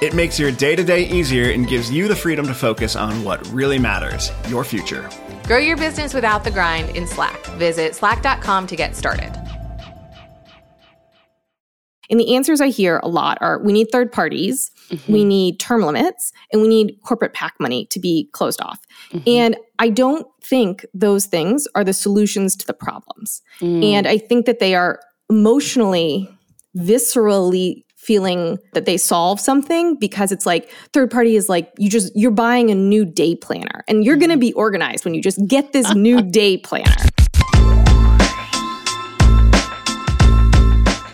It makes your day to day easier and gives you the freedom to focus on what really matters your future. Grow your business without the grind in Slack. Visit slack.com to get started. And the answers I hear a lot are we need third parties, mm-hmm. we need term limits, and we need corporate PAC money to be closed off. Mm-hmm. And I don't think those things are the solutions to the problems. Mm. And I think that they are emotionally, viscerally feeling that they solve something because it's like third party is like you just you're buying a new day planner and you're going to be organized when you just get this new day planner.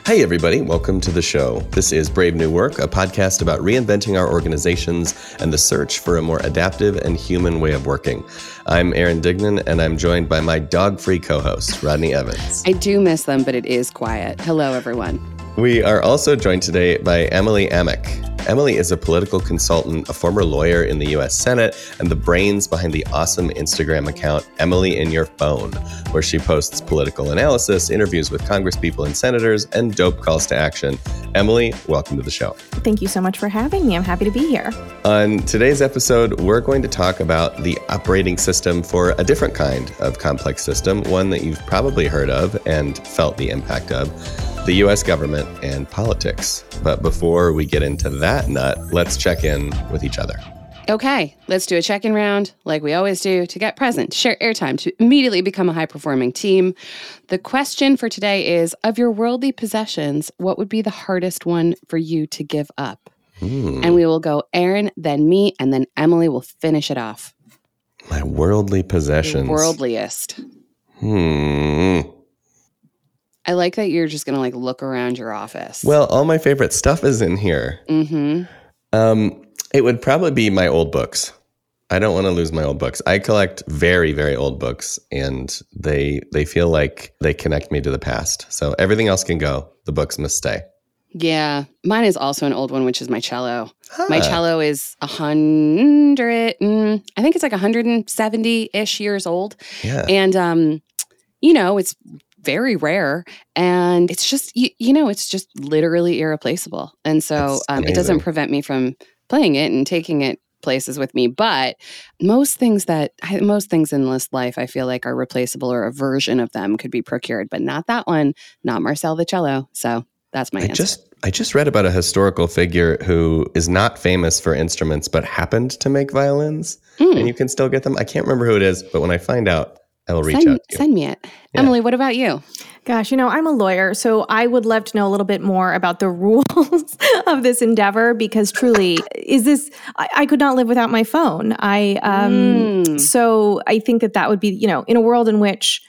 Hey, everybody, welcome to the show. This is Brave New Work, a podcast about reinventing our organizations and the search for a more adaptive and human way of working. I'm Aaron Dignan, and I'm joined by my dog free co host, Rodney Evans. I do miss them, but it is quiet. Hello, everyone. We are also joined today by Emily Amick. Emily is a political consultant, a former lawyer in the US Senate, and the brains behind the awesome Instagram account Emily in Your Phone, where she posts political analysis, interviews with congresspeople and senators, and dope calls to action. Emily, welcome to the show. Thank you so much for having me. I'm happy to be here. On today's episode, we're going to talk about the operating system for a different kind of complex system, one that you've probably heard of and felt the impact of the US government and politics. But before we get into that nut, let's check in with each other. Okay, let's do a check in round like we always do to get present, share airtime, to immediately become a high performing team. The question for today is Of your worldly possessions, what would be the hardest one for you to give up? Hmm. And we will go Aaron, then me, and then Emily will finish it off. My worldly possessions. The worldliest. Hmm. I like that you're just gonna like look around your office. Well, all my favorite stuff is in here. Mm-hmm. Um, it would probably be my old books. I don't want to lose my old books. I collect very, very old books, and they they feel like they connect me to the past. So everything else can go. The books must stay. Yeah, mine is also an old one, which is my cello. Huh. My cello is a hundred, I think it's like 170 ish years old. Yeah, and um, you know, it's very rare and it's just you, you know it's just literally irreplaceable and so um, it doesn't prevent me from playing it and taking it places with me but most things that most things in this life i feel like are replaceable or a version of them could be procured but not that one not marcel the cello so that's my I answer. just I just read about a historical figure who is not famous for instruments but happened to make violins mm. and you can still get them. I can't remember who it is, but when I find out, I will reach send, out. Send me it. Yeah. Emily, what about you? Gosh, you know, I'm a lawyer, so I would love to know a little bit more about the rules of this endeavor because truly, is this, I, I, could not live without my phone. I, um, mm. so I think that that would be, you know, in a world in which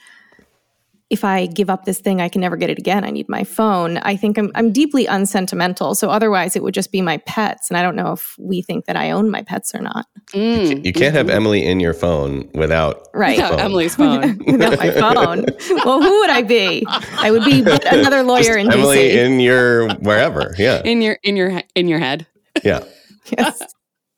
if I give up this thing, I can never get it again. I need my phone. I think I'm, I'm deeply unsentimental. So otherwise, it would just be my pets. And I don't know if we think that I own my pets or not. Mm. You can't have Emily in your phone without right without Emily's phone. without my phone. well, who would I be? I would be another lawyer just in Emily DC. in your wherever. Yeah. In your in your in your head. Yeah. yes.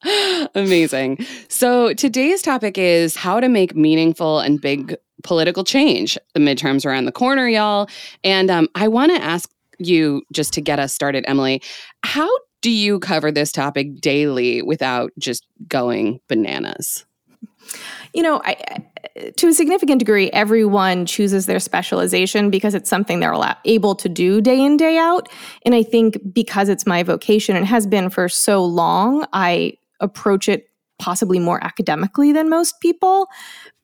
Amazing. So today's topic is how to make meaningful and big political change. The midterms are around the corner, y'all. And um, I want to ask you, just to get us started, Emily, how do you cover this topic daily without just going bananas? You know, I, to a significant degree, everyone chooses their specialization because it's something they're able to do day in, day out. And I think because it's my vocation and has been for so long, I approach it possibly more academically than most people.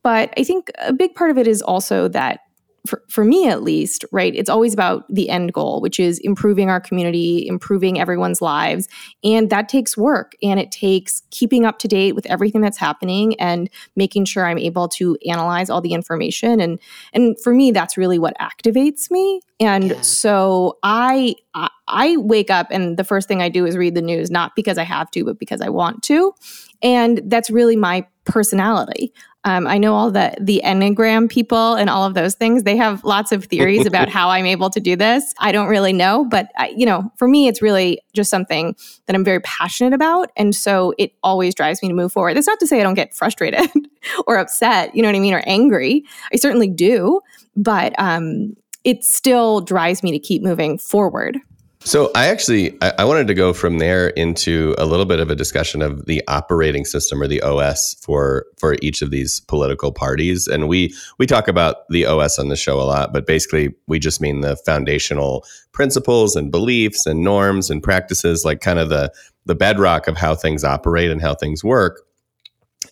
But I think a big part of it is also that for, for me at least, right, it's always about the end goal, which is improving our community, improving everyone's lives. And that takes work and it takes keeping up to date with everything that's happening and making sure I'm able to analyze all the information. And and for me, that's really what activates me. And yeah. so I, I I wake up and the first thing I do is read the news, not because I have to, but because I want to. And that's really my personality. Um, I know all the the Enneagram people and all of those things. They have lots of theories about how I'm able to do this. I don't really know, but I, you know, for me, it's really just something that I'm very passionate about, and so it always drives me to move forward. That's not to say I don't get frustrated or upset, you know what I mean, or angry. I certainly do, but um, it still drives me to keep moving forward. So I actually I, I, wanted to go from there into a little bit of a discussion of the operating system or the OS for for each of these political parties. And we we talk about the OS on the show a lot, but basically we just mean the foundational principles and beliefs and norms and practices, like kind of the the bedrock of how things operate and how things work.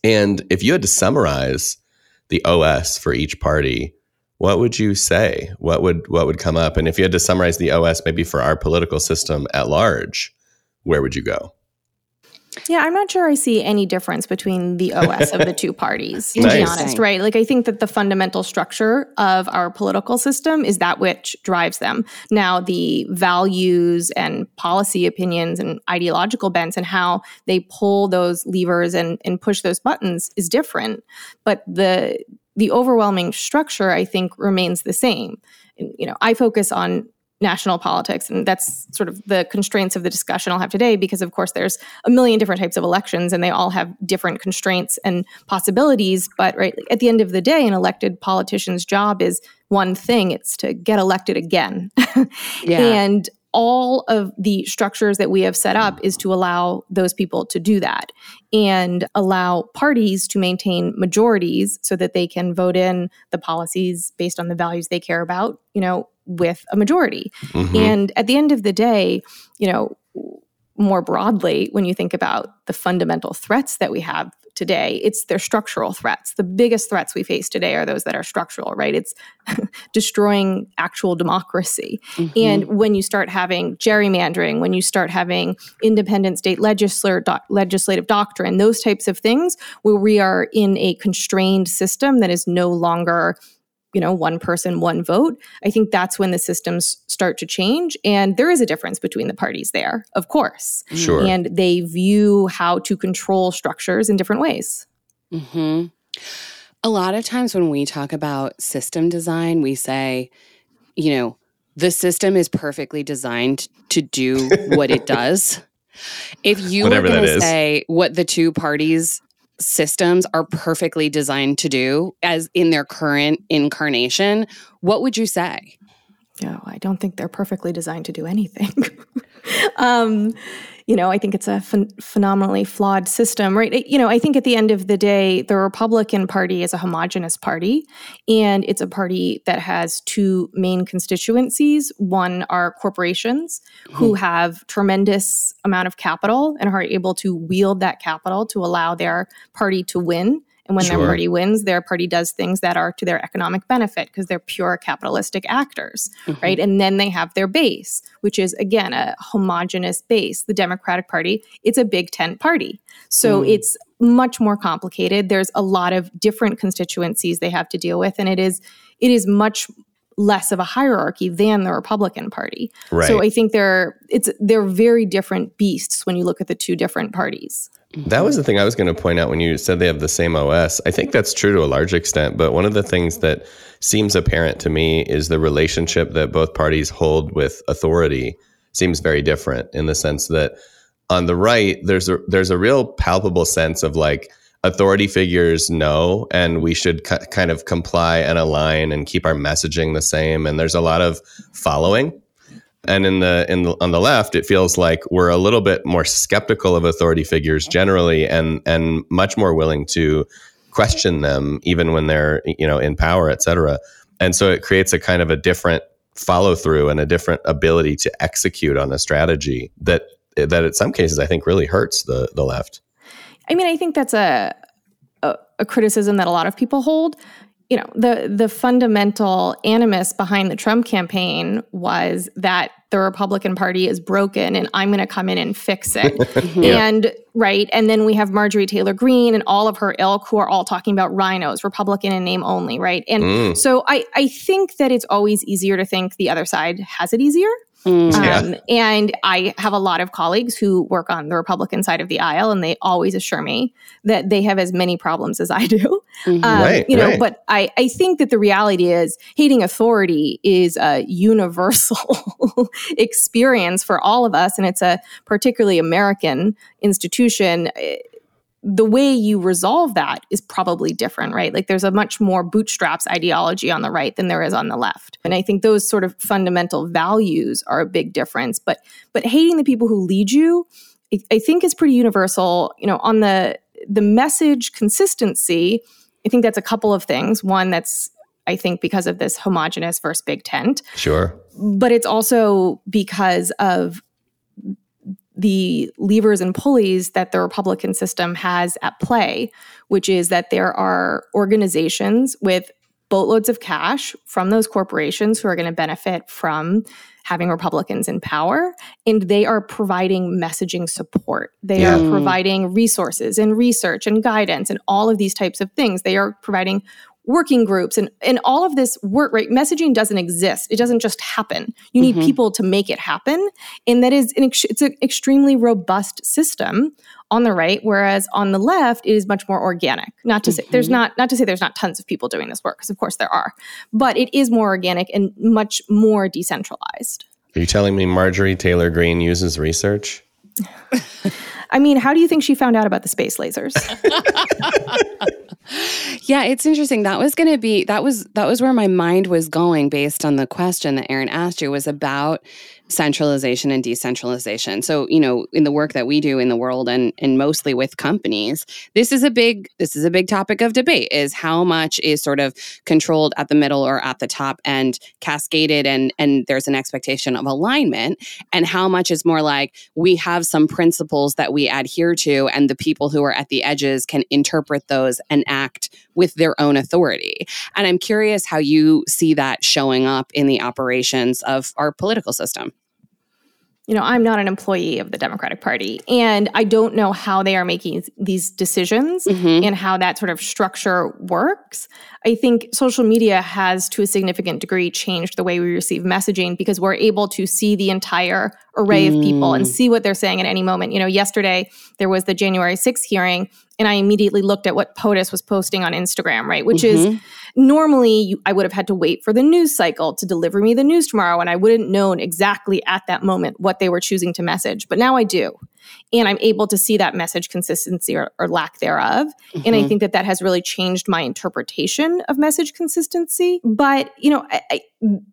And if you had to summarize the OS for each party, what would you say? What would what would come up? And if you had to summarize the OS maybe for our political system at large, where would you go? Yeah, I'm not sure I see any difference between the OS of the two parties, to nice. be honest, right? Like, I think that the fundamental structure of our political system is that which drives them. Now, the values and policy opinions and ideological bents and how they pull those levers and, and push those buttons is different. But the the overwhelming structure, I think, remains the same. You know, I focus on national politics and that's sort of the constraints of the discussion I'll have today because of course there's a million different types of elections and they all have different constraints and possibilities but right at the end of the day an elected politician's job is one thing it's to get elected again yeah. and all of the structures that we have set up is to allow those people to do that and allow parties to maintain majorities so that they can vote in the policies based on the values they care about, you know, with a majority. Mm-hmm. And at the end of the day, you know, more broadly, when you think about the fundamental threats that we have today, it's their structural threats. The biggest threats we face today are those that are structural, right? It's destroying actual democracy. Mm-hmm. And when you start having gerrymandering, when you start having independent state legislative, do- legislative doctrine, those types of things, where we are in a constrained system that is no longer you know one person one vote i think that's when the systems start to change and there is a difference between the parties there of course. Sure. And they view how to control structures in different ways. Mm-hmm. a lot of times when we talk about system design we say you know the system is perfectly designed to do what it does. If you Whatever were going to say what the two parties systems are perfectly designed to do as in their current incarnation, what would you say? No, I don't think they're perfectly designed to do anything. um, you know, I think it's a ph- phenomenally flawed system, right? You know, I think at the end of the day, the Republican Party is a homogenous party, and it's a party that has two main constituencies. One are corporations mm-hmm. who have tremendous amount of capital and are able to wield that capital to allow their party to win and when sure. their party wins, their party does things that are to their economic benefit because they're pure capitalistic actors, mm-hmm. right? And then they have their base, which is again a homogenous base. The Democratic Party, it's a big tent party. So mm. it's much more complicated. There's a lot of different constituencies they have to deal with, and it is it is much less of a hierarchy than the Republican Party. Right. So I think they're it's they're very different beasts when you look at the two different parties. That was the thing I was going to point out when you said they have the same OS. I think that's true to a large extent, but one of the things that seems apparent to me is the relationship that both parties hold with authority seems very different in the sense that on the right there's a there's a real palpable sense of like authority figures know and we should kind of comply and align and keep our messaging the same and there's a lot of following. And in the in the, on the left it feels like we're a little bit more skeptical of authority figures generally and and much more willing to question them even when they're you know in power et cetera. And so it creates a kind of a different follow through and a different ability to execute on a strategy that that in some cases i think really hurts the the left i mean i think that's a, a, a criticism that a lot of people hold you know the the fundamental animus behind the Trump campaign was that the Republican Party is broken and I'm going to come in and fix it. yeah. And right, and then we have Marjorie Taylor Greene and all of her ilk who are all talking about RINOs, Republican in name only, right? And mm. so I I think that it's always easier to think the other side has it easier. Mm. Um, And I have a lot of colleagues who work on the Republican side of the aisle, and they always assure me that they have as many problems as I do. Mm-hmm. Um, right, you know, right. but I, I think that the reality is hating authority is a universal experience for all of us, and it's a particularly American institution the way you resolve that is probably different, right? Like there's a much more bootstraps ideology on the right than there is on the left. And I think those sort of fundamental values are a big difference. But but hating the people who lead you, I, I think is pretty universal. You know, on the the message consistency, I think that's a couple of things. One that's I think because of this homogenous versus big tent. Sure. But it's also because of the levers and pulleys that the Republican system has at play, which is that there are organizations with boatloads of cash from those corporations who are going to benefit from having Republicans in power. And they are providing messaging support. They yeah. are providing resources and research and guidance and all of these types of things. They are providing working groups and and all of this work right messaging doesn't exist it doesn't just happen you need mm-hmm. people to make it happen and that is an ex- it's an extremely robust system on the right whereas on the left it is much more organic not to mm-hmm. say there's mm-hmm. not not to say there's not tons of people doing this work because of course there are but it is more organic and much more decentralized are you telling me marjorie taylor greene uses research I mean, how do you think she found out about the space lasers? yeah, it's interesting. That was going to be that was that was where my mind was going based on the question that Aaron asked you was about centralization and decentralization. So, you know, in the work that we do in the world and and mostly with companies, this is a big this is a big topic of debate is how much is sort of controlled at the middle or at the top and cascaded and and there's an expectation of alignment and how much is more like we have some principles that we adhere to and the people who are at the edges can interpret those and act with their own authority. And I'm curious how you see that showing up in the operations of our political system you know, I'm not an employee of the Democratic Party, and I don't know how they are making these decisions mm-hmm. and how that sort of structure works. I think social media has, to a significant degree, changed the way we receive messaging because we're able to see the entire array mm. of people and mm. see what they're saying at any moment. You know, yesterday there was the January 6th hearing, and I immediately looked at what POTUS was posting on Instagram, right? Which mm-hmm. is normally you, I would have had to wait for the news cycle to deliver me the news tomorrow, and I wouldn't known exactly at that moment what they were choosing to message. But now I do. And I'm able to see that message consistency or, or lack thereof. Mm-hmm. And I mm-hmm. think that that has really changed my interpretation of message consistency. But, you know, I, I,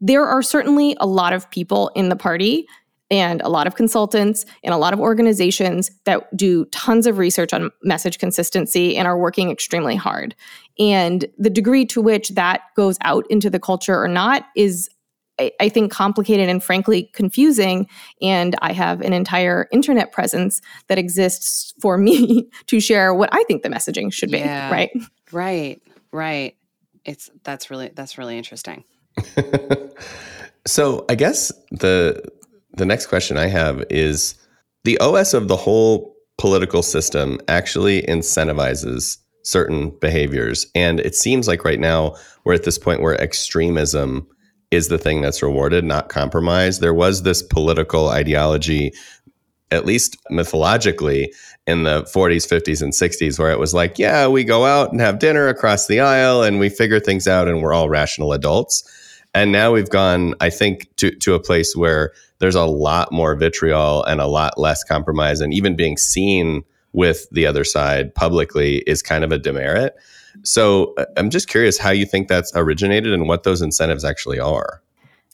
there are certainly a lot of people in the party and a lot of consultants and a lot of organizations that do tons of research on message consistency and are working extremely hard. And the degree to which that goes out into the culture or not is I, think complicated and frankly confusing. And I have an entire internet presence that exists for me to share what I think the messaging should be. Yeah, right. Right. Right. It's that's really that's really interesting. so I guess the the next question I have is the OS of the whole political system actually incentivizes certain behaviors. And it seems like right now we're at this point where extremism is the thing that's rewarded, not compromise. There was this political ideology, at least mythologically, in the 40s, 50s, and 60s, where it was like, yeah, we go out and have dinner across the aisle and we figure things out and we're all rational adults. And now we've gone, I think, to, to a place where there's a lot more vitriol and a lot less compromise. And even being seen with the other side publicly is kind of a demerit. So uh, I'm just curious how you think that's originated and what those incentives actually are.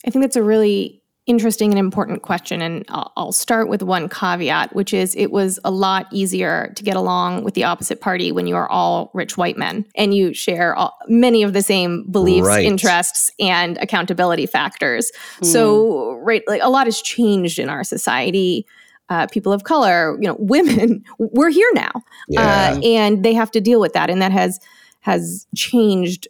I think that's a really interesting and important question. And I'll, I'll, start with one caveat, which is it was a lot easier to get along with the opposite party when you are all rich white men and you share all, many of the same beliefs, right. interests, and accountability factors. Mm. So, right, like a lot has changed in our society. Uh, people of color, you know, women, we're here now, yeah. uh, and they have to deal with that, and that has has changed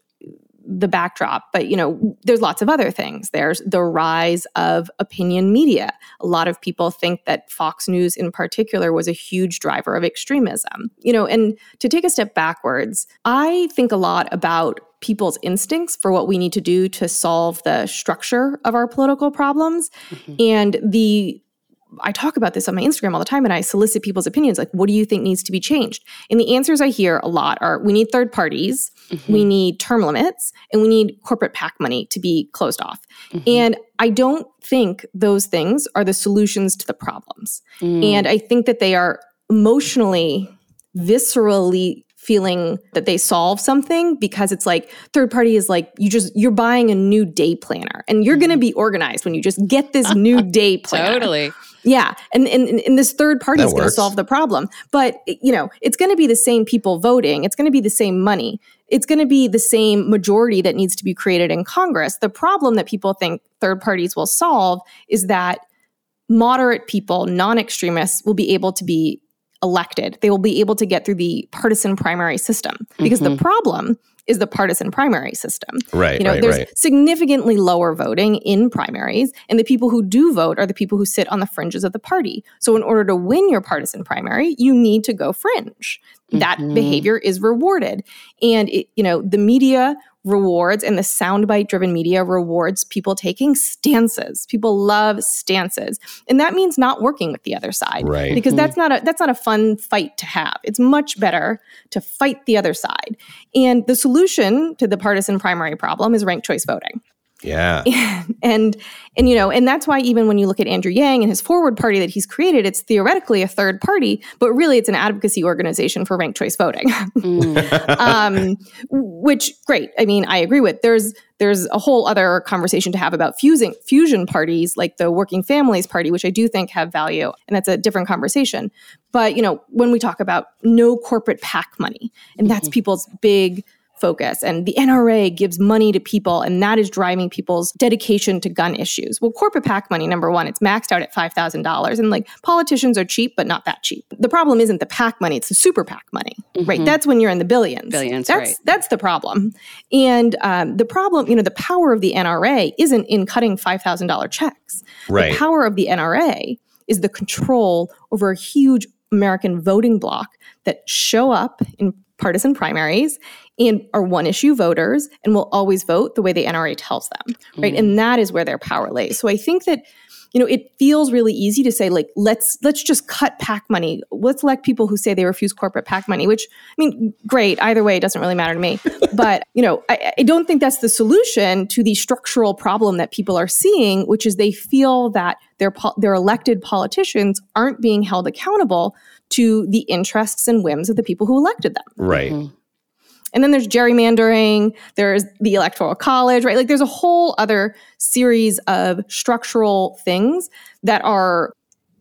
the backdrop. But, you know, there's lots of other things. There's the rise of opinion media. A lot of people think that Fox News in particular was a huge driver of extremism. You know, and to take a step backwards, I think a lot about people's instincts for what we need to do to solve the structure of our political problems mm-hmm. and the I talk about this on my Instagram all the time and I solicit people's opinions like, what do you think needs to be changed? And the answers I hear a lot are we need third parties, mm-hmm. we need term limits, and we need corporate PAC money to be closed off. Mm-hmm. And I don't think those things are the solutions to the problems. Mm. And I think that they are emotionally, viscerally feeling that they solve something because it's like third party is like you just you're buying a new day planner and you're going to mm-hmm. be organized when you just get this new day planner. totally. Yeah. And, and, and this third party that is going to solve the problem. But, you know, it's going to be the same people voting. It's going to be the same money. It's going to be the same majority that needs to be created in Congress. The problem that people think third parties will solve is that moderate people, non extremists, will be able to be elected. They will be able to get through the partisan primary system. Because mm-hmm. the problem is the partisan primary system. Right. You know, right, there's right. significantly lower voting in primaries, and the people who do vote are the people who sit on the fringes of the party. So, in order to win your partisan primary, you need to go fringe. That mm-hmm. behavior is rewarded. And, it, you know, the media rewards and the soundbite driven media rewards people taking stances. People love stances. And that means not working with the other side. Right. Because mm-hmm. that's not a that's not a fun fight to have. It's much better to fight the other side. And the solution to the partisan primary problem is ranked choice voting. Yeah. And, and you know, and that's why even when you look at Andrew Yang and his forward party that he's created, it's theoretically a third party, but really it's an advocacy organization for ranked choice voting. mm. um, which great. I mean, I agree with. There's there's a whole other conversation to have about fusing fusion parties like the Working Families Party, which I do think have value, and that's a different conversation. But you know, when we talk about no corporate PAC money, and that's mm-hmm. people's big focus. And the NRA gives money to people, and that is driving people's dedication to gun issues. Well, corporate PAC money, number one, it's maxed out at $5,000. And like politicians are cheap, but not that cheap. The problem isn't the PAC money, it's the super PAC money, mm-hmm. right? That's when you're in the billions. Billions, that's, right. That's the problem. And um, the problem, you know, the power of the NRA isn't in cutting $5,000 checks. Right. The power of the NRA is the control over a huge American voting bloc that show up in partisan primaries and are one issue voters and will always vote the way the NRA tells them, right? Mm. And that is where their power lays. So I think that you know it feels really easy to say like let's let's just cut PAC money. Let's elect people who say they refuse corporate PAC money, which I mean, great. Either way, it doesn't really matter to me. but you know, I, I don't think that's the solution to the structural problem that people are seeing, which is they feel that their their elected politicians aren't being held accountable to the interests and whims of the people who elected them. Right. Mm-hmm. And then there's gerrymandering, there's the electoral college, right? Like there's a whole other series of structural things that are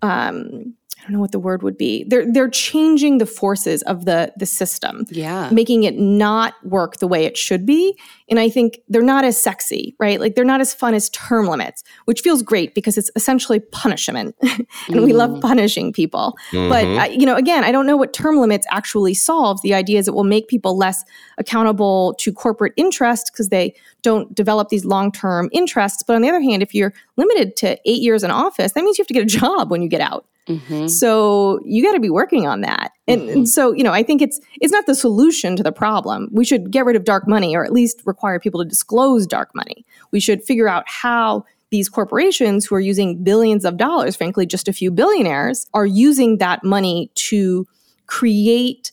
um, don't know what the word would be. They're they're changing the forces of the the system. Yeah. Making it not work the way it should be. And I think they're not as sexy, right? Like they're not as fun as term limits, which feels great because it's essentially punishment. and mm-hmm. we love mm-hmm. punishing people. Mm-hmm. But I, you know, again, I don't know what term limits actually solves. The idea is it will make people less accountable to corporate interests because they don't develop these long-term interests. But on the other hand, if you're limited to 8 years in office, that means you have to get a job when you get out. Mm-hmm. So you got to be working on that. And, mm-hmm. and, so, you know, I think it's it's not the solution to the problem. We should get rid of dark money or at least require people to disclose dark money. We should figure out how these corporations who are using billions of dollars, frankly, just a few billionaires, are using that money to create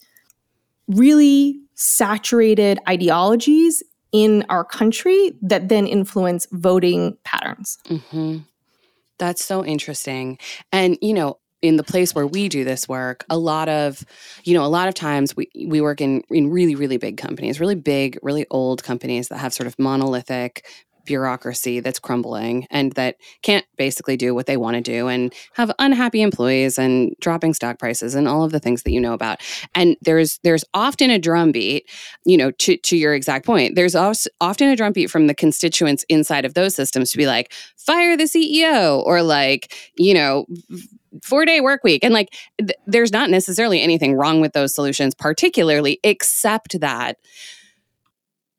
really saturated ideologies in our country that then influence voting patterns. Mm-hmm. That's so interesting. And, you know, in the place where we do this work, a lot of, you know, a lot of times we, we work in, in really, really big companies, really big, really old companies that have sort of monolithic bureaucracy that's crumbling and that can't basically do what they want to do and have unhappy employees and dropping stock prices and all of the things that you know about. And there's there's often a drumbeat you know to, to your exact point there's often a drumbeat from the constituents inside of those systems to be like fire the ceo or like you know four day work week and like th- there's not necessarily anything wrong with those solutions particularly except that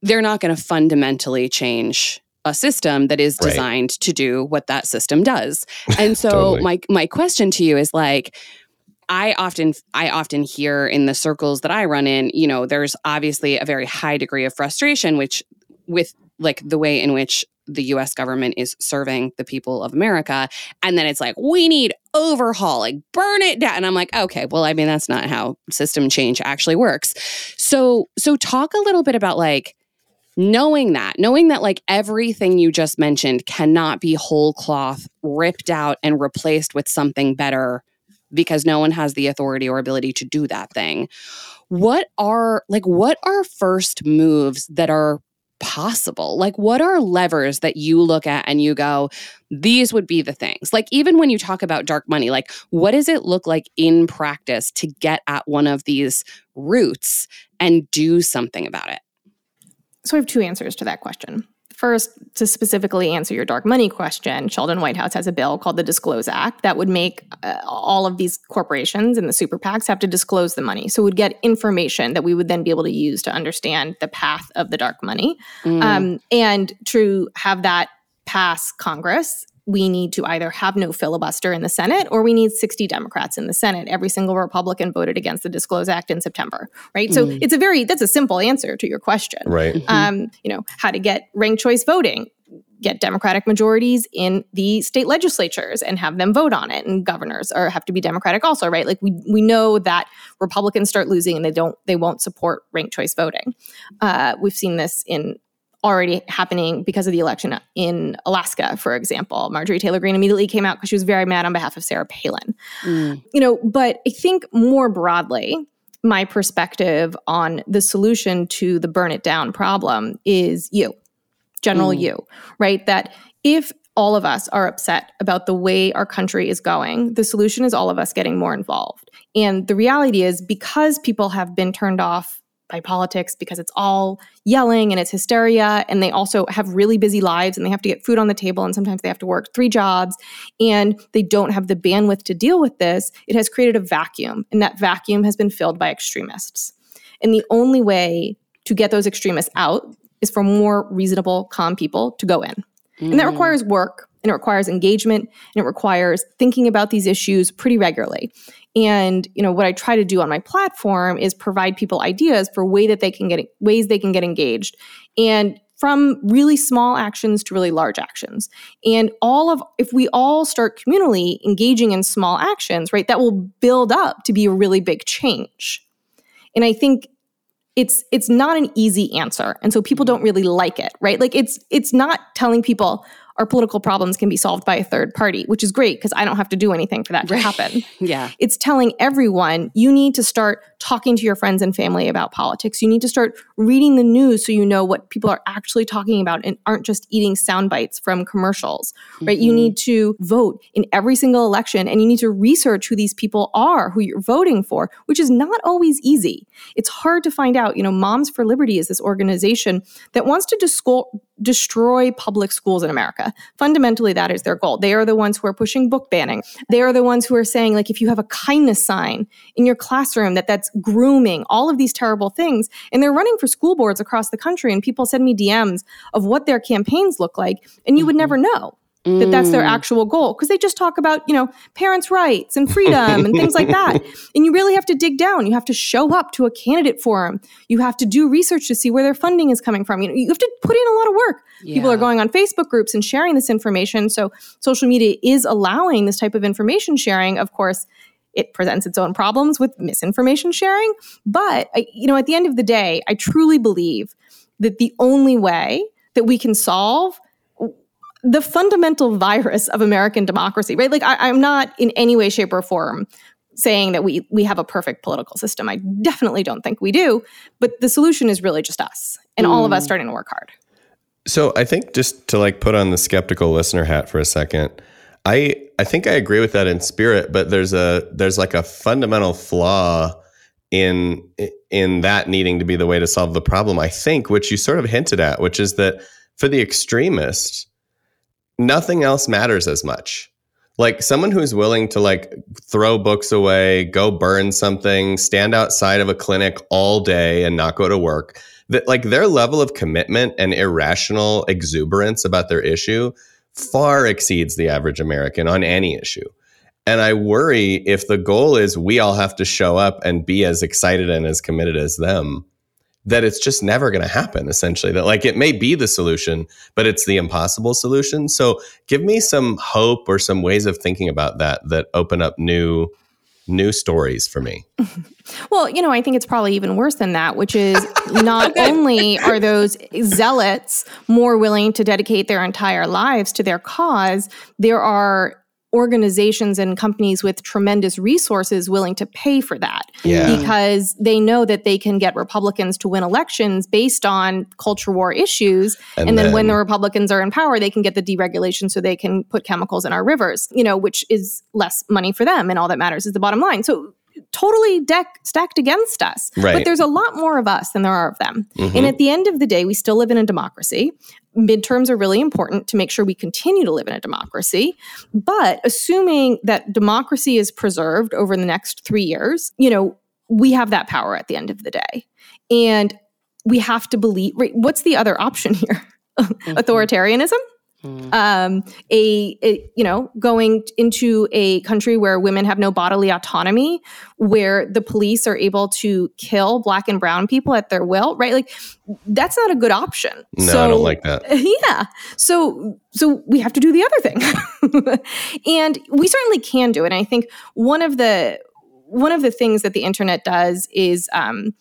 they're not going to fundamentally change a system that is designed right. to do what that system does. And so totally. my my question to you is like I often I often hear in the circles that I run in, you know, there's obviously a very high degree of frustration which with like the way in which the US government is serving the people of America. And then it's like, we need overhaul, like burn it down. And I'm like, okay, well, I mean, that's not how system change actually works. So, so talk a little bit about like knowing that, knowing that like everything you just mentioned cannot be whole cloth ripped out and replaced with something better because no one has the authority or ability to do that thing. What are like what are first moves that are possible? Like, what are levers that you look at and you go, these would be the things? Like, even when you talk about dark money, like, what does it look like in practice to get at one of these roots and do something about it? So I have two answers to that question. First, to specifically answer your dark money question, Sheldon Whitehouse has a bill called the Disclose Act that would make uh, all of these corporations and the super PACs have to disclose the money. So we'd get information that we would then be able to use to understand the path of the dark money. Mm. Um, and to have that pass Congress we need to either have no filibuster in the Senate or we need 60 Democrats in the Senate. Every single Republican voted against the Disclose Act in September, right? Mm. So it's a very, that's a simple answer to your question. Right. Mm-hmm. Um, you know, how to get ranked choice voting, get Democratic majorities in the state legislatures and have them vote on it and governors or have to be Democratic also, right? Like we, we know that Republicans start losing and they don't, they won't support ranked choice voting. Uh, we've seen this in already happening because of the election in Alaska, for example. Marjorie Taylor Greene immediately came out because she was very mad on behalf of Sarah Palin. Mm. You know, but I think more broadly, my perspective on the solution to the burn it down problem is you, general mm. you, right? That if all of us are upset about the way our country is going, the solution is all of us getting more involved. And the reality is because people have been turned off by politics because it's all yelling and it's hysteria and they also have really busy lives and they have to get food on the table and sometimes they have to work three jobs and they don't have the bandwidth to deal with this it has created a vacuum and that vacuum has been filled by extremists and the only way to get those extremists out is for more reasonable calm people to go in mm. and that mm. requires work and it requires engagement and it requires thinking about these issues pretty regularly and you know what I try to do on my platform is provide people ideas for way that they can get ways they can get engaged and from really small actions to really large actions. And all of if we all start communally engaging in small actions, right, that will build up to be a really big change. And I think it's it's not an easy answer. And so people don't really like it, right? Like it's it's not telling people, our political problems can be solved by a third party, which is great because I don't have to do anything for that to happen. yeah. It's telling everyone you need to start talking to your friends and family about politics. You need to start reading the news so you know what people are actually talking about and aren't just eating sound bites from commercials, right? Mm-hmm. You need to vote in every single election and you need to research who these people are, who you're voting for, which is not always easy. It's hard to find out. You know, Moms for Liberty is this organization that wants to disco- destroy public schools in America. Fundamentally, that is their goal. They are the ones who are pushing book banning. They are the ones who are saying, like, if you have a kindness sign in your classroom, that that's grooming, all of these terrible things. And they're running for school boards across the country. And people send me DMs of what their campaigns look like. And you mm-hmm. would never know that that's their mm. actual goal because they just talk about you know parents rights and freedom and things like that. And you really have to dig down. You have to show up to a candidate forum. You have to do research to see where their funding is coming from. You know you have to put in a lot of work. Yeah. people are going on facebook groups and sharing this information. So social media is allowing this type of information sharing. Of course it presents its own problems with misinformation sharing. But I, you know at the end of the day i truly believe that the only way that we can solve the fundamental virus of American democracy, right? Like I, I'm not in any way, shape, or form saying that we we have a perfect political system. I definitely don't think we do, but the solution is really just us and mm. all of us mm. starting to work hard. So I think just to like put on the skeptical listener hat for a second, I I think I agree with that in spirit, but there's a there's like a fundamental flaw in in that needing to be the way to solve the problem. I think, which you sort of hinted at, which is that for the extremists, nothing else matters as much. Like someone who's willing to like throw books away, go burn something, stand outside of a clinic all day and not go to work, that like their level of commitment and irrational exuberance about their issue far exceeds the average American on any issue. And I worry if the goal is we all have to show up and be as excited and as committed as them, that it's just never going to happen, essentially. That like it may be the solution, but it's the impossible solution. So give me some hope or some ways of thinking about that that open up new new stories for me. well, you know, I think it's probably even worse than that, which is not only are those zealots more willing to dedicate their entire lives to their cause, there are organizations and companies with tremendous resources willing to pay for that yeah. because they know that they can get Republicans to win elections based on culture war issues. And, and then, then, when the Republicans are in power, they can get the deregulation so they can put chemicals in our rivers, you know, which is less money for them. And all that matters is the bottom line. So totally deck stacked against us. Right. But there's a lot more of us than there are of them. Mm-hmm. And at the end of the day, we still live in a democracy. Midterms are really important to make sure we continue to live in a democracy. But assuming that democracy is preserved over the next three years, you know, we have that power at the end of the day. And we have to believe, right, what's the other option here? Mm-hmm. Authoritarianism? Mm. Um, a, a, you know going into a country where women have no bodily autonomy, where the police are able to kill black and brown people at their will, right? Like that's not a good option. No, so, I don't like that. Yeah. So so we have to do the other thing, and we certainly can do it. And I think one of the one of the things that the internet does is um,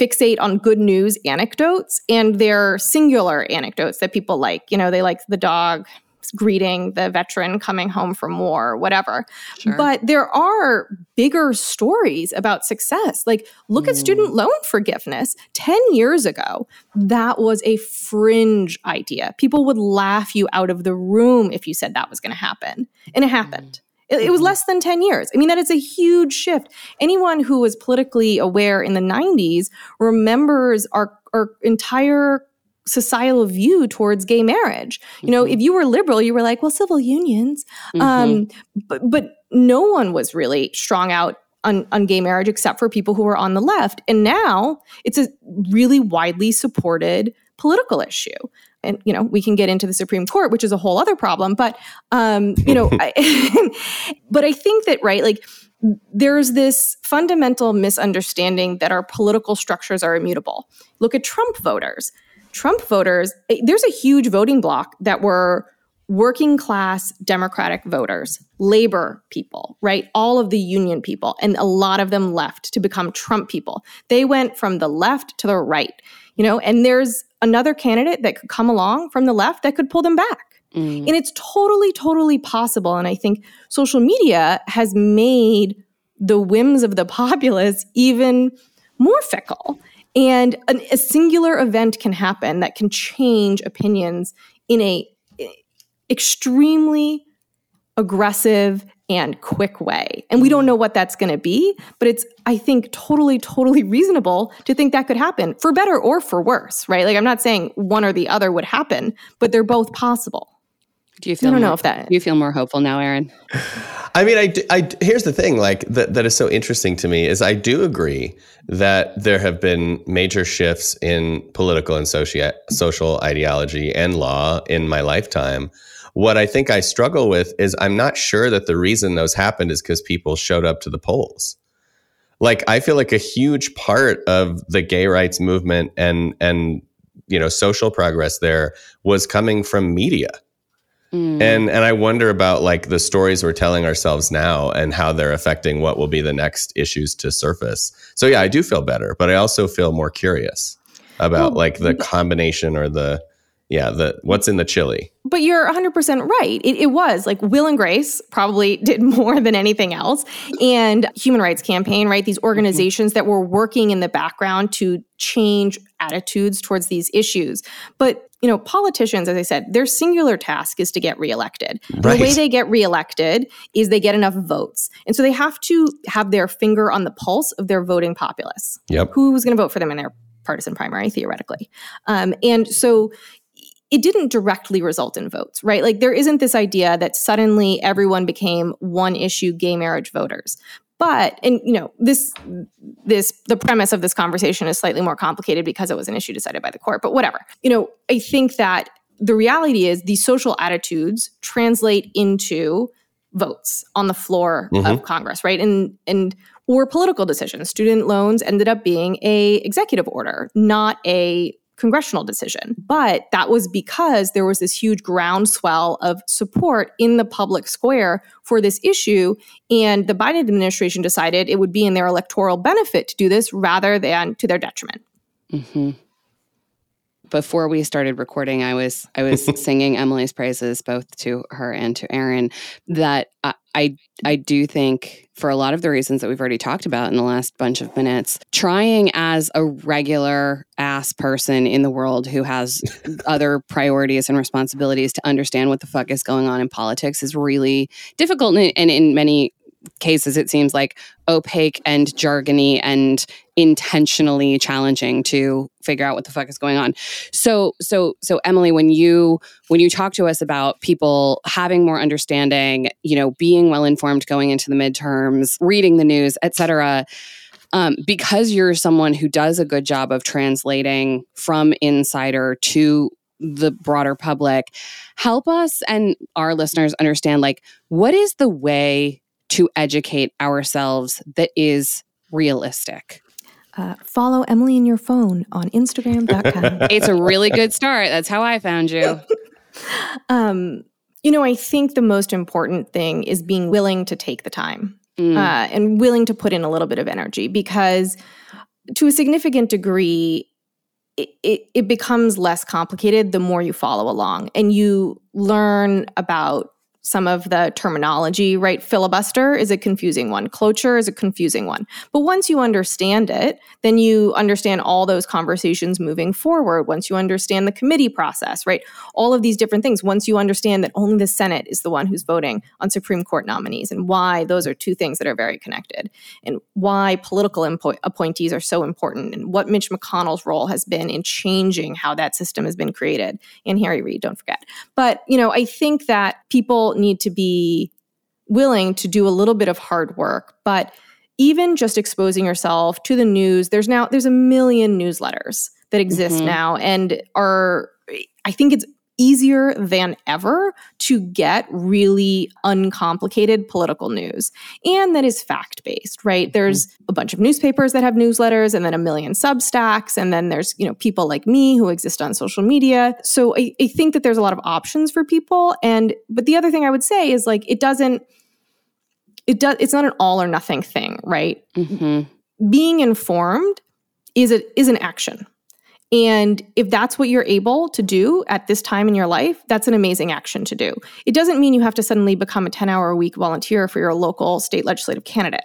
fixate on good news anecdotes and they're singular anecdotes that people like. You know, they like the dog greeting the veteran coming home from war, whatever. Sure. But there are bigger stories about success. Like, look mm. at student mm. loan forgiveness. 10 years ago, that was a fringe idea. People would laugh you out of the room if you said that was going to happen. And it happened. Mm. It, was mm-hmm. less than 10 years. I mean, that is a huge shift. Anyone who was politically aware in the 90s remembers our, our entire societal view towards gay marriage. You know, mm-hmm. if you were liberal, you were like, well, civil unions. Mm-hmm. Um, but, but no one was really strong out on, on, gay marriage except for people who were on the left. And now it's a really widely supported political issue and you know we can get into the supreme court which is a whole other problem but um you know I, but i think that right like there's this fundamental misunderstanding that our political structures are immutable. Look at trump voters. Trump voters eh, there's a huge voting bloc that were working class democratic voters labor people right all of the union people and a lot of them left to become trump people. They went from the left to the right you know and there's another candidate that could come along from the left that could pull them back. Mm. And it's totally, totally possible. And I think social media has made the whims of the populace even more fickle. And an, a singular event can happen that can change opinions in a extremely aggressive and quick way. And we don't mm-hmm. know what that's going to be, but it's, I think, totally, totally reasonable to think that could happen for better or for worse, right? Like, I'm not saying one or the other would happen, but they're both possible. Do you feel? I don't more, know if that. Do you feel more hopeful now, Aaron? I mean, I, I here's the thing, like that that is so interesting to me is I do agree that there have been major shifts in political and social social ideology and law in my lifetime. What I think I struggle with is I'm not sure that the reason those happened is because people showed up to the polls. Like I feel like a huge part of the gay rights movement and and you know social progress there was coming from media. Mm. And and I wonder about like the stories we're telling ourselves now and how they're affecting what will be the next issues to surface. So yeah, I do feel better, but I also feel more curious about well, like the combination or the yeah, the what's in the chili. But you're 100% right. It, it, was like Will and Grace probably did more than anything else. And Human Rights Campaign, right? These organizations mm-hmm. that were working in the background to change attitudes towards these issues. But, you know, politicians, as I said, their singular task is to get reelected. Right. The way they get reelected is they get enough votes. And so they have to have their finger on the pulse of their voting populace. Yep. Who's going to vote for them in their partisan primary theoretically. Um, and so it didn't directly result in votes, right? Like there isn't this idea that suddenly everyone became one issue gay marriage voters. But and you know this this the premise of this conversation is slightly more complicated because it was an issue decided by the court. But whatever. You know, I think that the reality is these social attitudes translate into votes on the floor mm-hmm. of Congress, right? And and or political decisions. Student loans ended up being a executive order, not a congressional decision. But that was because there was this huge groundswell of support in the public square for this issue. And the Biden administration decided it would be in their electoral benefit to do this rather than to their detriment. Mm-hmm. Before we started recording, I was I was singing Emily's praises both to her and to Aaron. That I, I I do think for a lot of the reasons that we've already talked about in the last bunch of minutes, trying as a regular ass person in the world who has other priorities and responsibilities to understand what the fuck is going on in politics is really difficult and, and in many cases it seems like opaque and jargony and intentionally challenging to figure out what the fuck is going on. So so so Emily when you when you talk to us about people having more understanding, you know, being well informed going into the midterms, reading the news, etc. Um, because you're someone who does a good job of translating from insider to the broader public help us and our listeners understand like what is the way to educate ourselves that is realistic? Uh, follow Emily in your phone on Instagram.com. it's a really good start. That's how I found you. um, you know, I think the most important thing is being willing to take the time mm. uh, and willing to put in a little bit of energy because, to a significant degree, it, it, it becomes less complicated the more you follow along and you learn about some of the terminology, right? Filibuster is a confusing one. Cloture is a confusing one. But once you understand it, then you understand all those conversations moving forward. Once you understand the committee process, right? All of these different things. Once you understand that only the Senate is the one who's voting on Supreme Court nominees and why those are two things that are very connected and why political impo- appointees are so important and what Mitch McConnell's role has been in changing how that system has been created. And Harry Reid, don't forget. But, you know, I think that people need to be willing to do a little bit of hard work. But even just exposing yourself to the news, there's now there's a million newsletters that exist mm-hmm. now and are I think it's easier than ever to get really uncomplicated political news. And that is fact based, right? There's mm-hmm. a bunch of newspapers that have newsletters and then a million substacks. And then there's, you know, people like me who exist on social media. So I, I think that there's a lot of options for people. And, but the other thing I would say is like, it doesn't, it does, it's not an all or nothing thing, right? Mm-hmm. Being informed is a, is an action and if that's what you're able to do at this time in your life, that's an amazing action to do. It doesn't mean you have to suddenly become a 10 hour a week volunteer for your local state legislative candidate.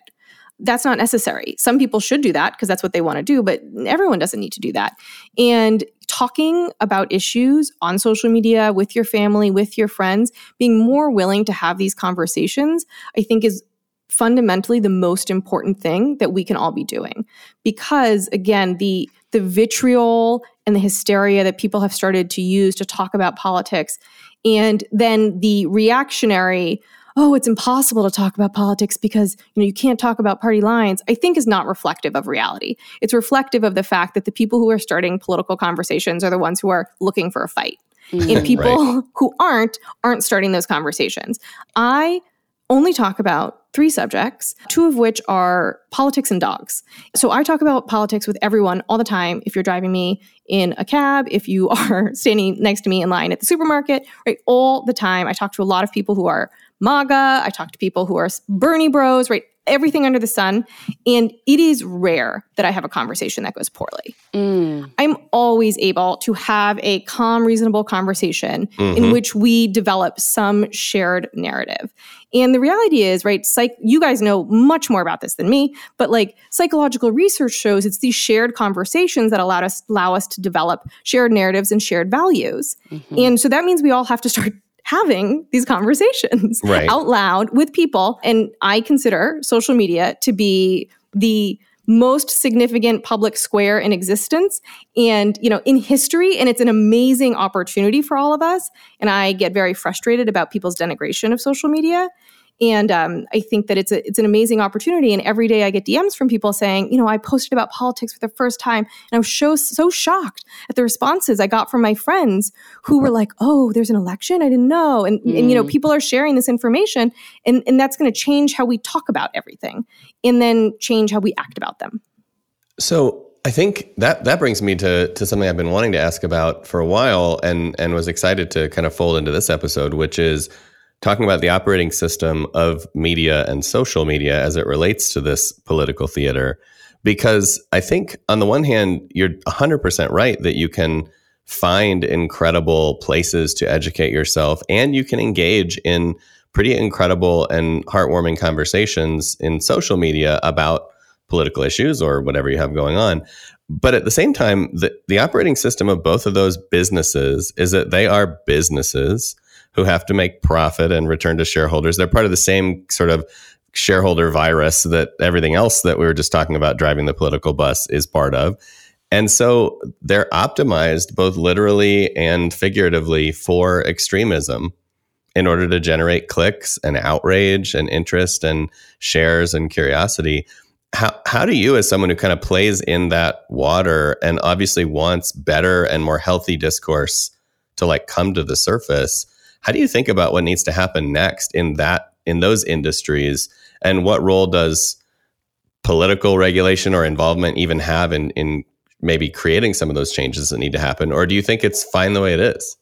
That's not necessary. Some people should do that because that's what they want to do, but everyone doesn't need to do that. And talking about issues on social media with your family, with your friends, being more willing to have these conversations, I think is fundamentally the most important thing that we can all be doing. Because again, the the vitriol and the hysteria that people have started to use to talk about politics. And then the reactionary, oh, it's impossible to talk about politics because you know you can't talk about party lines, I think is not reflective of reality. It's reflective of the fact that the people who are starting political conversations are the ones who are looking for a fight. Mm, and people right. who aren't aren't starting those conversations. I only talk about three subjects, two of which are politics and dogs. So I talk about politics with everyone all the time. If you're driving me in a cab, if you are standing next to me in line at the supermarket, right? All the time. I talk to a lot of people who are MAGA. I talk to people who are Bernie bros, right? Everything under the sun. And it is rare that I have a conversation that goes poorly. Mm. I'm always able to have a calm, reasonable conversation mm-hmm. in which we develop some shared narrative. And the reality is, right, psych, you guys know much more about this than me, but like psychological research shows it's these shared conversations that allow us allow us to develop shared narratives and shared values. Mm-hmm. And so that means we all have to start having these conversations right. out loud with people. And I consider social media to be the most significant public square in existence and you know in history and it's an amazing opportunity for all of us and i get very frustrated about people's denigration of social media And um, I think that it's a, it's an amazing opportunity. And every day I get DMs from people saying, you know, I posted about politics for the first time, and I was so so shocked at the responses I got from my friends who were like, "Oh, there's an election, I didn't know," and mm. and you know, mm. people are sharing this information, and and that's going to change how we talk about everything, and then change how we act about them. So I think that that brings me to to something I've been wanting to ask about for a while, and and was excited to kind of fold into this episode, which is talking about the operating system of media and social media as it relates to this political theater. Because I think on the one hand, you're 100% right that you can find incredible places to educate yourself, and you can engage in pretty incredible and heartwarming conversations in social media about political issues or whatever you have going on. But at the same time, the, the operating system of both of those businesses is that they are businesses who have to make profit and return to shareholders. They're part of the same sort of shareholder virus that everything else that we were just talking about driving the political bus is part of. And so they're optimized both literally and figuratively for extremism in order to generate clicks and outrage and interest and shares and curiosity how how do you as someone who kind of plays in that water and obviously wants better and more healthy discourse to like come to the surface how do you think about what needs to happen next in that in those industries? And what role does political regulation or involvement even have in in maybe creating some of those changes that need to happen? Or do you think it's fine the way it is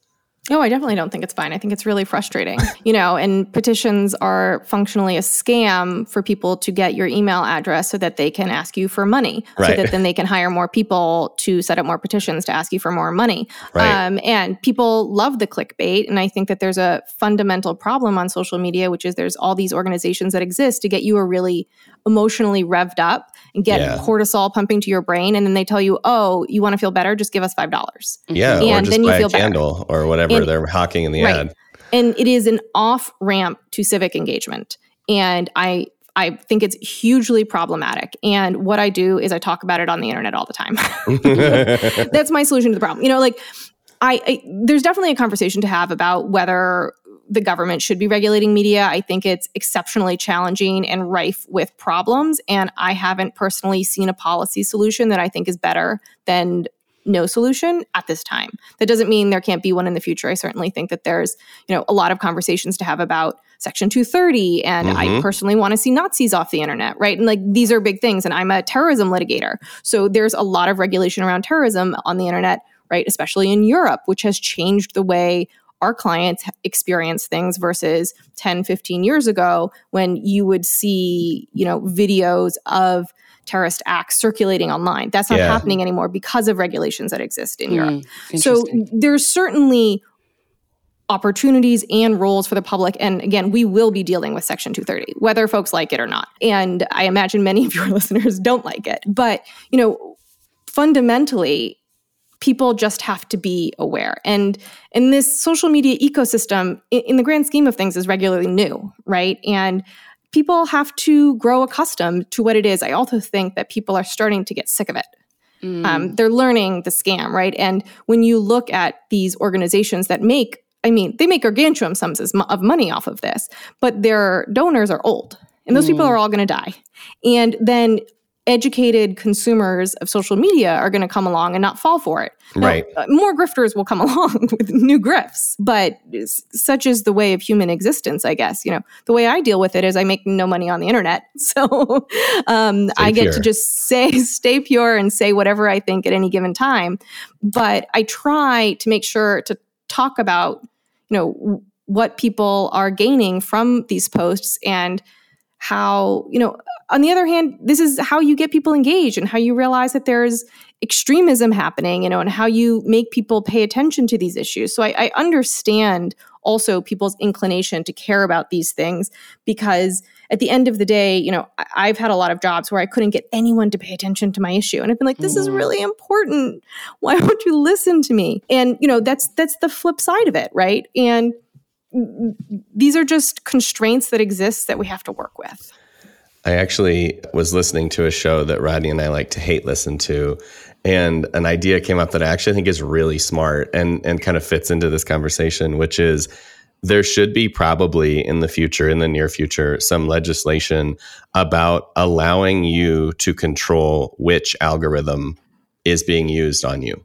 Oh, I definitely don't think it's fine. I think it's really frustrating. you know, and petitions are functionally a scam for people to get your email address so that they can ask you for money, right. so that then they can hire more people to set up more petitions to ask you for more money. Right. Um, and people love the clickbait. And I think that there's a fundamental problem on social media, which is there's all these organizations that exist to get you a really emotionally revved up and get yeah. cortisol pumping to your brain. And then they tell you, oh, you want to feel better? Just give us $5. Yeah. And then you feel better. or whatever and, they're hawking in the right. ad. And it is an off ramp to civic engagement. And I I think it's hugely problematic. And what I do is I talk about it on the internet all the time. That's my solution to the problem. You know, like I, I, there's definitely a conversation to have about whether the government should be regulating media. I think it's exceptionally challenging and rife with problems. And I haven't personally seen a policy solution that I think is better than no solution at this time. That doesn't mean there can't be one in the future. I certainly think that there's, you know, a lot of conversations to have about Section 230 and mm-hmm. I personally want to see Nazis off the internet, right? And like these are big things and I'm a terrorism litigator. So there's a lot of regulation around terrorism on the internet, right? Especially in Europe, which has changed the way our clients experience things versus 10 15 years ago when you would see you know videos of terrorist acts circulating online. That's not yeah. happening anymore because of regulations that exist in mm, europe. So there's certainly opportunities and roles for the public and again we will be dealing with section 230 whether folks like it or not. And i imagine many of your listeners don't like it. But you know fundamentally people just have to be aware. And in this social media ecosystem, in, in, the grand scheme of things, is regularly new, right? And people have to grow accustomed to what it is. I also think that people are starting to get sick of it. Mm. Um, they're learning the scam, right? And when you look at these organizations that make, I mean, they make gargantuan sums of money off of this, but their donors are old. And those mm. people are all going to die. And then educated consumers of social media are going to come along and not fall for it. Now, right. Uh, more grifters will come along with new grifts, but such is the way of human existence, I guess. You know, the way I deal with it is I make no money on the internet. So um, I get pure. to just say, stay pure and say whatever I think at any given time. But I try to make sure to talk about, you know, what people are gaining from these posts and how, you know, on the other hand, this is how you get people engaged and how you realize that there's extremism happening, you know, and how you make people pay attention to these issues. So I, I understand also people's inclination to care about these things because at the end of the day, you know, I, have had a lot of jobs where I couldn't get anyone to pay attention to my issue. And I've been like, this is mm-hmm. really important. Why won't you listen to me? And, you know, that's that's the flip side of it, right? And these are just constraints that exist that we have to work with. I actually was listening to a show that Rodney and I like to hate listen to, and an idea came up that I actually think is really smart and and kind of fits into this conversation, which is there should be probably in the future, in the near future, some legislation about allowing you to control which algorithm is being used on you.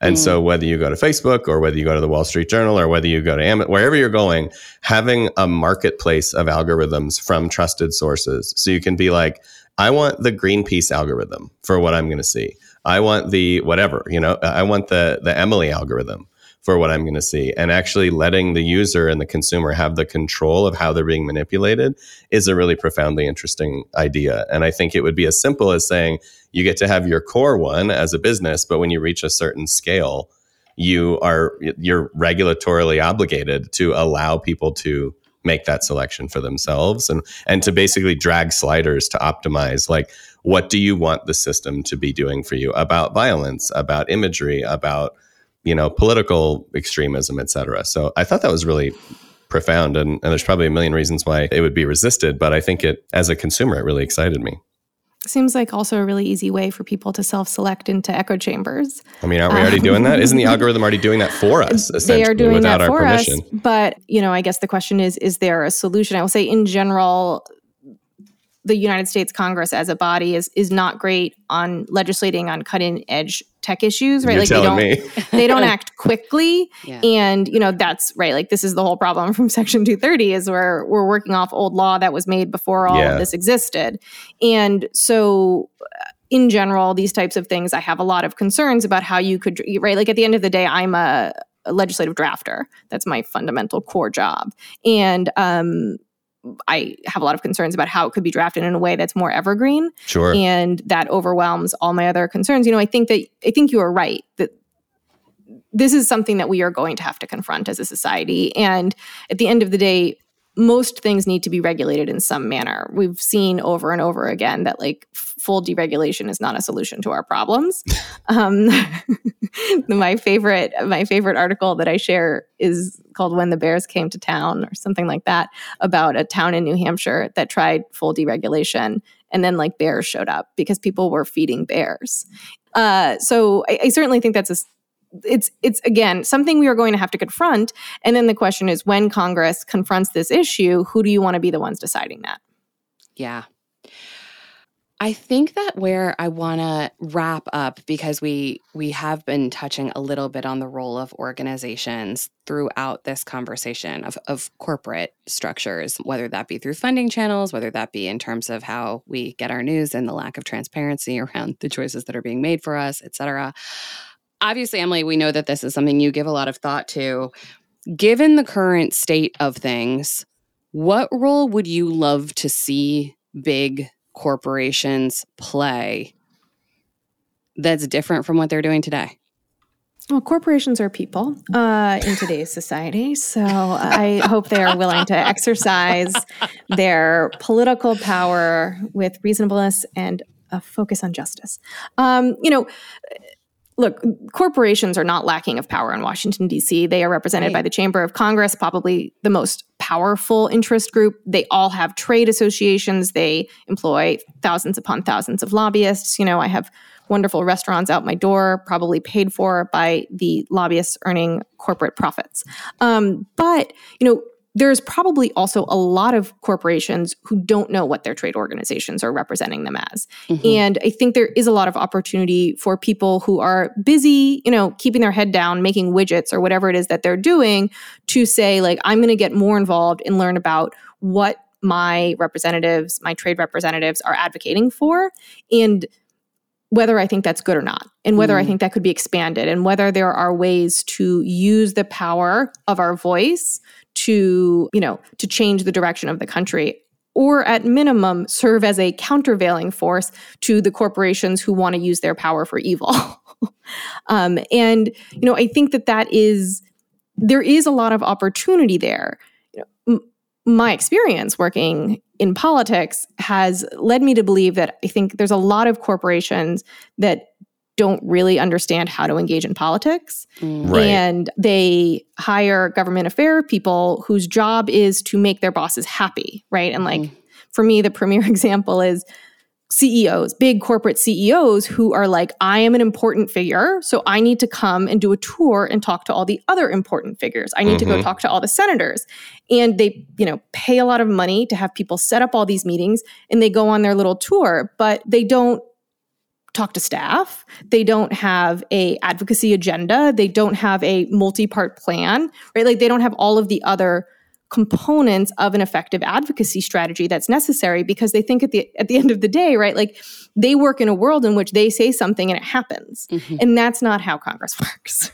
And mm. so, whether you go to Facebook or whether you go to the Wall Street Journal or whether you go to Amazon, wherever you're going, having a marketplace of algorithms from trusted sources. So you can be like, I want the Greenpeace algorithm for what I'm going to see. I want the whatever, you know, I want the the Emily algorithm for what I'm going to see. And actually letting the user and the consumer have the control of how they're being manipulated is a really profoundly interesting idea. And I think it would be as simple as saying you get to have your core one as a business, but when you reach a certain scale, you are you're regulatorily obligated to allow people to make that selection for themselves and and to basically drag sliders to optimize like what do you want the system to be doing for you about violence about imagery about you know political extremism etc so i thought that was really profound and, and there's probably a million reasons why it would be resisted but i think it as a consumer it really excited me Seems like also a really easy way for people to self-select into echo chambers. I mean, aren't we already um, doing that? Isn't the algorithm already doing that for us? They are doing that for us. But you know, I guess the question is: Is there a solution? I will say, in general, the United States Congress as a body is is not great on legislating on cutting edge tech issues, right? You're like they don't they don't act quickly. Yeah. And you know, that's right. Like this is the whole problem from section 230 is where we're working off old law that was made before all yeah. of this existed. And so uh, in general, these types of things, I have a lot of concerns about how you could, right? Like at the end of the day, I'm a, a legislative drafter. That's my fundamental core job. And um, I have a lot of concerns about how it could be drafted in a way that's more evergreen. Sure. And that overwhelms all my other concerns. You know, I think that I think you are right that this is something that we are going to have to confront as a society. And at the end of the day, most things need to be regulated in some manner. We've seen over and over again that like full deregulation is not a solution to our problems. um, my favorite, my favorite article that I share is called "When the Bears Came to Town" or something like that, about a town in New Hampshire that tried full deregulation, and then like bears showed up because people were feeding bears. Uh, so I, I certainly think that's a it's it's again something we are going to have to confront. And then the question is when congress confronts this issue who do you want to be the ones deciding that? Yeah. I think that where I want to wrap up because we we have been touching a little bit on the role of organizations throughout this conversation of of corporate structures whether that be through funding channels whether that be in terms of how we get our news and the lack of transparency around the choices that are being made for us et cetera obviously, Emily, we know that this is something you give a lot of thought to. Given the current state of things, what role would you love to see big corporations play that's different from what they're doing today? Well, corporations are people uh, in today's society. So I hope they are willing to exercise their political power with reasonableness and a focus on justice. Um, you know, look, corporations are not lacking of power in Washington, D.C. They are represented right. by the Chamber of Congress, probably the most powerful interest group. They all have trade associations. They employ thousands upon thousands of lobbyists. You know, I have wonderful restaurants out my door, probably paid for by the lobbyists earning corporate profits. Um, but, you know, there's probably also a lot of corporations who don't know what their trade organizations are representing them as. Mm-hmm. And I think there is a lot of opportunity for people who are busy, you know, keeping their head down, making widgets or whatever it is that they're doing to say, like, I'm going to get more involved and learn about what my representatives, my trade representatives are advocating for. And whether I think that's good or not, and whether mm. I think that could be expanded, and whether there are ways to use the power of our voice to, you know, to change the direction of the country or at minimum serve as a countervailing force to the corporations who want to use their power for evil. um, and you know, I think that that is there is a lot of opportunity there. You know, m- my experience working in politics has led me to believe that I think there's a lot of corporations that don't really understand how to engage in politics. Right. And they hire government affair people whose job is to make their bosses happy, right? And like mm. for me, the premier example is CEOs, big corporate CEOs who are like, I am an important figure, so I need to come and do a tour and talk to all the other important figures. I need mm-hmm. to go mm-hmm. talk to all the senators. And they, you know, pay a lot of money to have people set up all these meetings and they go on their little tour, but they don't talk to staff. They don't have a advocacy agenda. They don't have a multi-part plan right? Like they don't have all of the other components of an effective advocacy strategy that's necessary because they think at the at the end of the day right like they work in a world in which they say something and it happens. Mm-hmm. and that's not how congress works.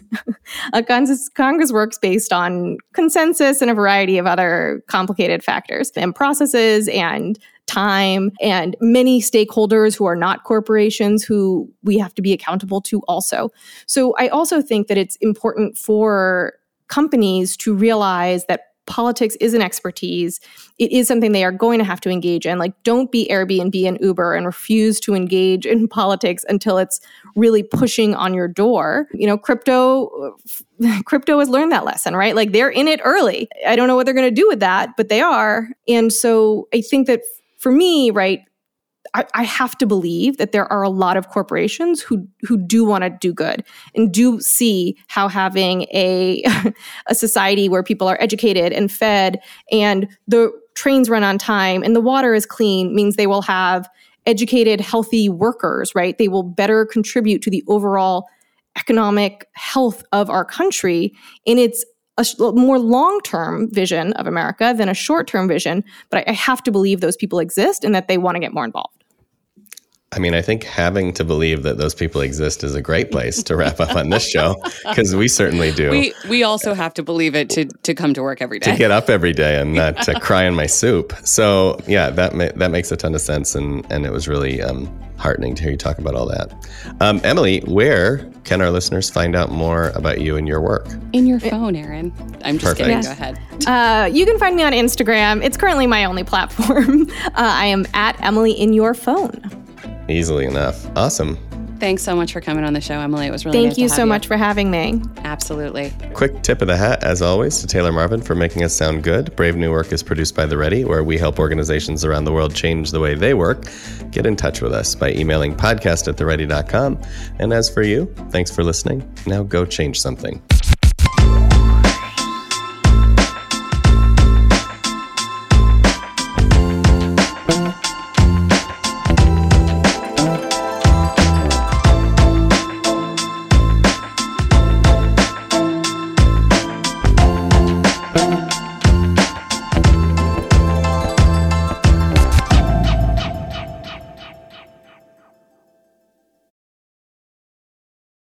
Congress, congress works based on consensus and a variety of other complicated factors and processes and time and many stakeholders who are not corporations who we have to be accountable to also so i also think that it's important for companies to realize that politics is an expertise. It is something they are going to have to engage in. Like, don't be Airbnb and Uber and refuse to engage in politics until it's really pushing on your door. You know, crypto, crypto has learned that lesson, right? Like, they're in it early. I don't know what they're going to do with that, but they are. And so I think that for me, right, I, I, have to believe that there are a lot of corporations who who do want to do good and do see how having a a society where people are educated and fed and the trains run on time and the water is clean means they will have educated healthy workers right? They will better contribute to the overall economic health of our country. And it's a more long term vision of America than a short term vision, but I, I have to believe those people exist and that they want to get more involved. I mean, I think having to believe that those people exist is a great place to wrap up on this show because we certainly do. We we also have to believe it to to come to work every day, to get up every day and not to cry in my soup. So yeah, that ma- that makes a ton of sense, and and it was really um, heartening to hear you talk about all that. Um, Emily, where can our listeners find out more about you and your work? In your phone, Aaron. I'm just Perfect. kidding. Go ahead. Uh, you can find me on Instagram. It's currently my only platform. Uh, I am at Emily in your phone. Easily enough. Awesome. Thanks so much for coming on the show, Emily. It was really Thank nice you so you. much for having me. Absolutely. Quick tip of the hat, as always, to Taylor Marvin for making us sound good. Brave New Work is produced by The Ready, where we help organizations around the world change the way they work. Get in touch with us by emailing podcast at theready.com. And as for you, thanks for listening. Now go change something.